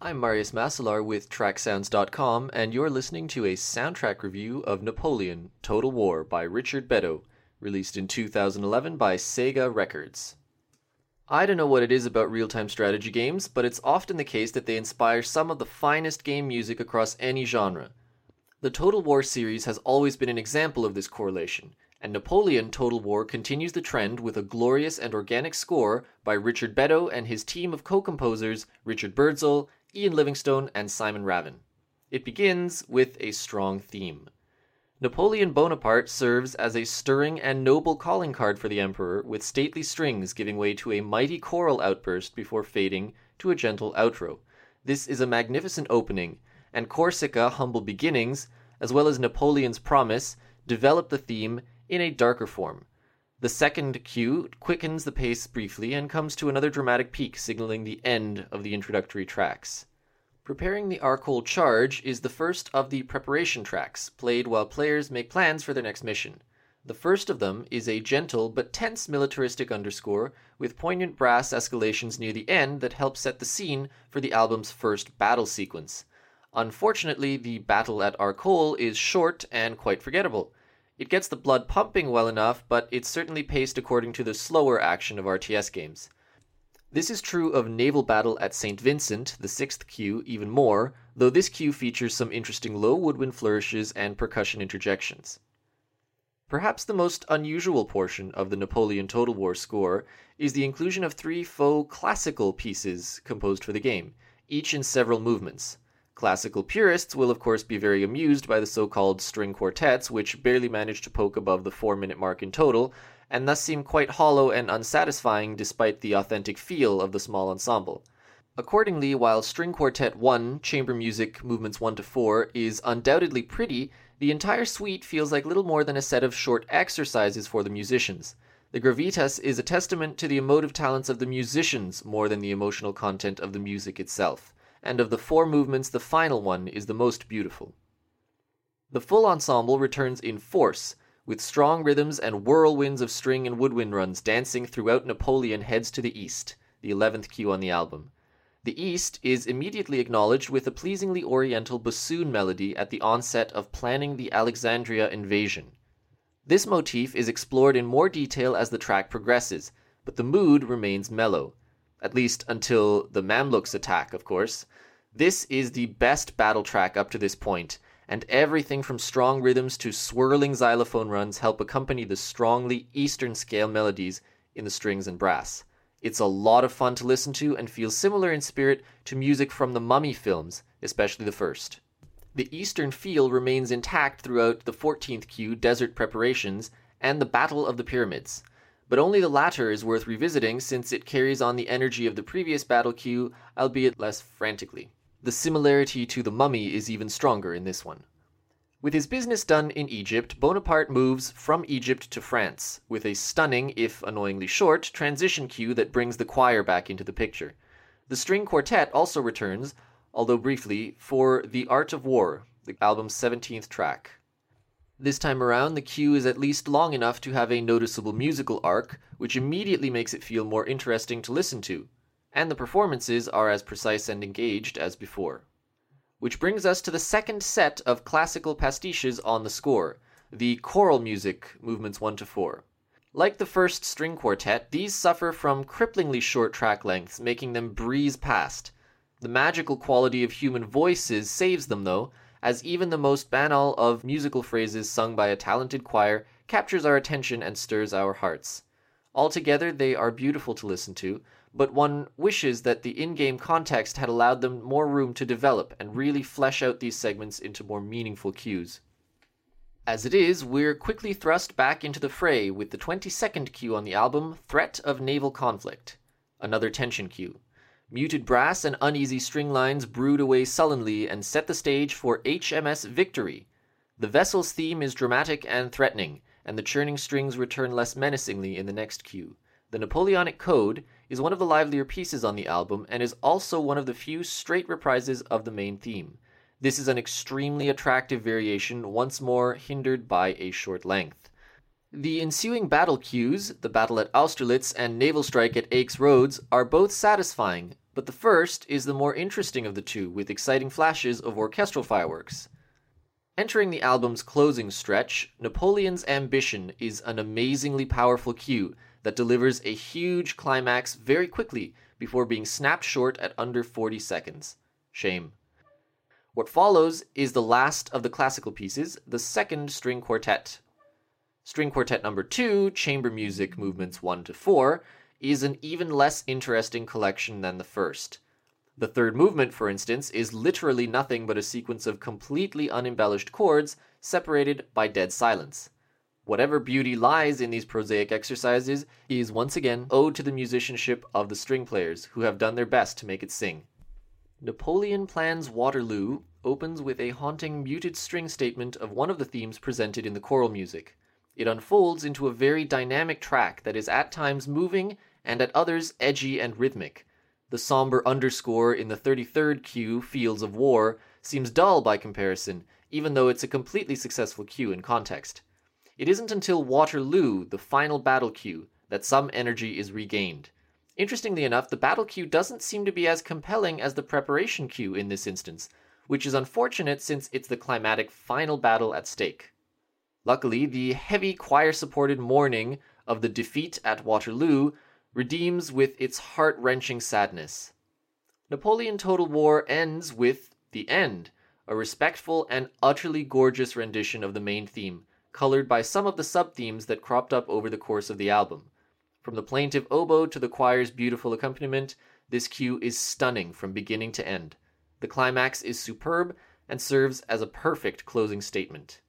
I'm Marius Masalar with TrackSounds.com, and you're listening to a soundtrack review of Napoleon Total War by Richard Beddow, released in 2011 by Sega Records. I don't know what it is about real time strategy games, but it's often the case that they inspire some of the finest game music across any genre. The Total War series has always been an example of this correlation, and Napoleon Total War continues the trend with a glorious and organic score by Richard Beddow and his team of co composers Richard Birdsall, Ian Livingstone, and Simon Ravn. It begins with a strong theme. Napoleon Bonaparte serves as a stirring and noble calling card for the Emperor, with stately strings giving way to a mighty choral outburst before fading to a gentle outro. This is a magnificent opening, and Corsica Humble Beginnings, as well as Napoleon's Promise, develop the theme in a darker form. The second cue quickens the pace briefly and comes to another dramatic peak, signaling the end of the introductory tracks. Preparing the Arcole Charge is the first of the preparation tracks, played while players make plans for their next mission. The first of them is a gentle but tense militaristic underscore with poignant brass escalations near the end that help set the scene for the album's first battle sequence. Unfortunately, the battle at Arcole is short and quite forgettable. It gets the blood pumping well enough, but it's certainly paced according to the slower action of RTS games. This is true of Naval Battle at St. Vincent, the sixth cue, even more, though this cue features some interesting low woodwind flourishes and percussion interjections. Perhaps the most unusual portion of the Napoleon Total War score is the inclusion of three faux classical pieces composed for the game, each in several movements. Classical purists will, of course, be very amused by the so called string quartets, which barely manage to poke above the four minute mark in total, and thus seem quite hollow and unsatisfying despite the authentic feel of the small ensemble. Accordingly, while String Quartet 1, Chamber Music Movements 1 to 4, is undoubtedly pretty, the entire suite feels like little more than a set of short exercises for the musicians. The Gravitas is a testament to the emotive talents of the musicians more than the emotional content of the music itself and of the four movements, the final one is the most beautiful. The full ensemble returns in force, with strong rhythms and whirlwinds of string and woodwind runs dancing throughout Napoleon heads to the east, the 11th cue on the album. The east is immediately acknowledged with a pleasingly oriental bassoon melody at the onset of planning the Alexandria invasion. This motif is explored in more detail as the track progresses, but the mood remains mellow at least until the Mamluks attack, of course. This is the best battle track up to this point, and everything from strong rhythms to swirling xylophone runs help accompany the strongly Eastern scale melodies in the strings and brass. It's a lot of fun to listen to and feels similar in spirit to music from the Mummy films, especially the first. The Eastern feel remains intact throughout the 14th cue Desert Preparations and the Battle of the Pyramids but only the latter is worth revisiting since it carries on the energy of the previous battle cue, albeit less frantically. The similarity to the mummy is even stronger in this one. With his business done in Egypt, Bonaparte moves from Egypt to France, with a stunning, if annoyingly short, transition cue that brings the choir back into the picture. The string quartet also returns, although briefly, for The Art of War, the album's 17th track. This time around, the cue is at least long enough to have a noticeable musical arc, which immediately makes it feel more interesting to listen to, and the performances are as precise and engaged as before. Which brings us to the second set of classical pastiches on the score, the choral music, movements 1 to 4. Like the first string quartet, these suffer from cripplingly short track lengths, making them breeze past. The magical quality of human voices saves them, though, as even the most banal of musical phrases sung by a talented choir captures our attention and stirs our hearts. Altogether, they are beautiful to listen to, but one wishes that the in game context had allowed them more room to develop and really flesh out these segments into more meaningful cues. As it is, we're quickly thrust back into the fray with the 22nd cue on the album, Threat of Naval Conflict. Another tension cue. Muted brass and uneasy string lines brood away sullenly and set the stage for HMS Victory. The vessel's theme is dramatic and threatening, and the churning strings return less menacingly in the next cue. The Napoleonic Code is one of the livelier pieces on the album and is also one of the few straight reprises of the main theme. This is an extremely attractive variation, once more hindered by a short length. The ensuing battle cues, the battle at Austerlitz and naval strike at Aix Roads, are both satisfying, but the first is the more interesting of the two, with exciting flashes of orchestral fireworks. Entering the album's closing stretch, Napoleon's Ambition is an amazingly powerful cue that delivers a huge climax very quickly before being snapped short at under 40 seconds. Shame. What follows is the last of the classical pieces, the second string quartet. String Quartet number 2, Chamber Music Movements 1 to 4, is an even less interesting collection than the first. The third movement, for instance, is literally nothing but a sequence of completely unembellished chords separated by dead silence. Whatever beauty lies in these prosaic exercises is once again owed to the musicianship of the string players, who have done their best to make it sing. Napoleon Plans Waterloo opens with a haunting muted string statement of one of the themes presented in the choral music. It unfolds into a very dynamic track that is at times moving and at others edgy and rhythmic. The somber underscore in the 33rd cue, Fields of War, seems dull by comparison, even though it's a completely successful cue in context. It isn't until Waterloo, the final battle cue, that some energy is regained. Interestingly enough, the battle cue doesn't seem to be as compelling as the preparation cue in this instance, which is unfortunate since it's the climatic final battle at stake. Luckily, the heavy choir supported mourning of the defeat at Waterloo redeems with its heart wrenching sadness. Napoleon Total War ends with The End, a respectful and utterly gorgeous rendition of the main theme, colored by some of the sub themes that cropped up over the course of the album. From the plaintive oboe to the choir's beautiful accompaniment, this cue is stunning from beginning to end. The climax is superb and serves as a perfect closing statement.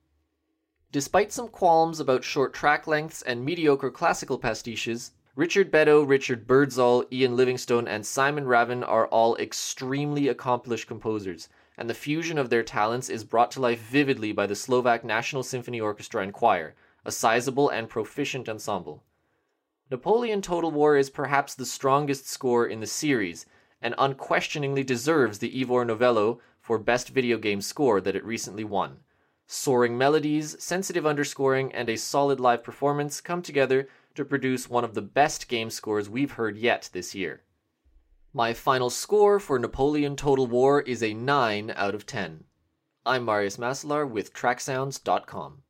Despite some qualms about short track lengths and mediocre classical pastiches, Richard Beddow, Richard Birdsall, Ian Livingstone, and Simon Ravn are all extremely accomplished composers, and the fusion of their talents is brought to life vividly by the Slovak National Symphony Orchestra and Choir, a sizable and proficient ensemble. Napoleon Total War is perhaps the strongest score in the series, and unquestioningly deserves the Ivor Novello for Best Video Game Score that it recently won. Soaring melodies, sensitive underscoring, and a solid live performance come together to produce one of the best game scores we've heard yet this year. My final score for Napoleon Total War is a 9 out of 10. I'm Marius Masalar with TrackSounds.com.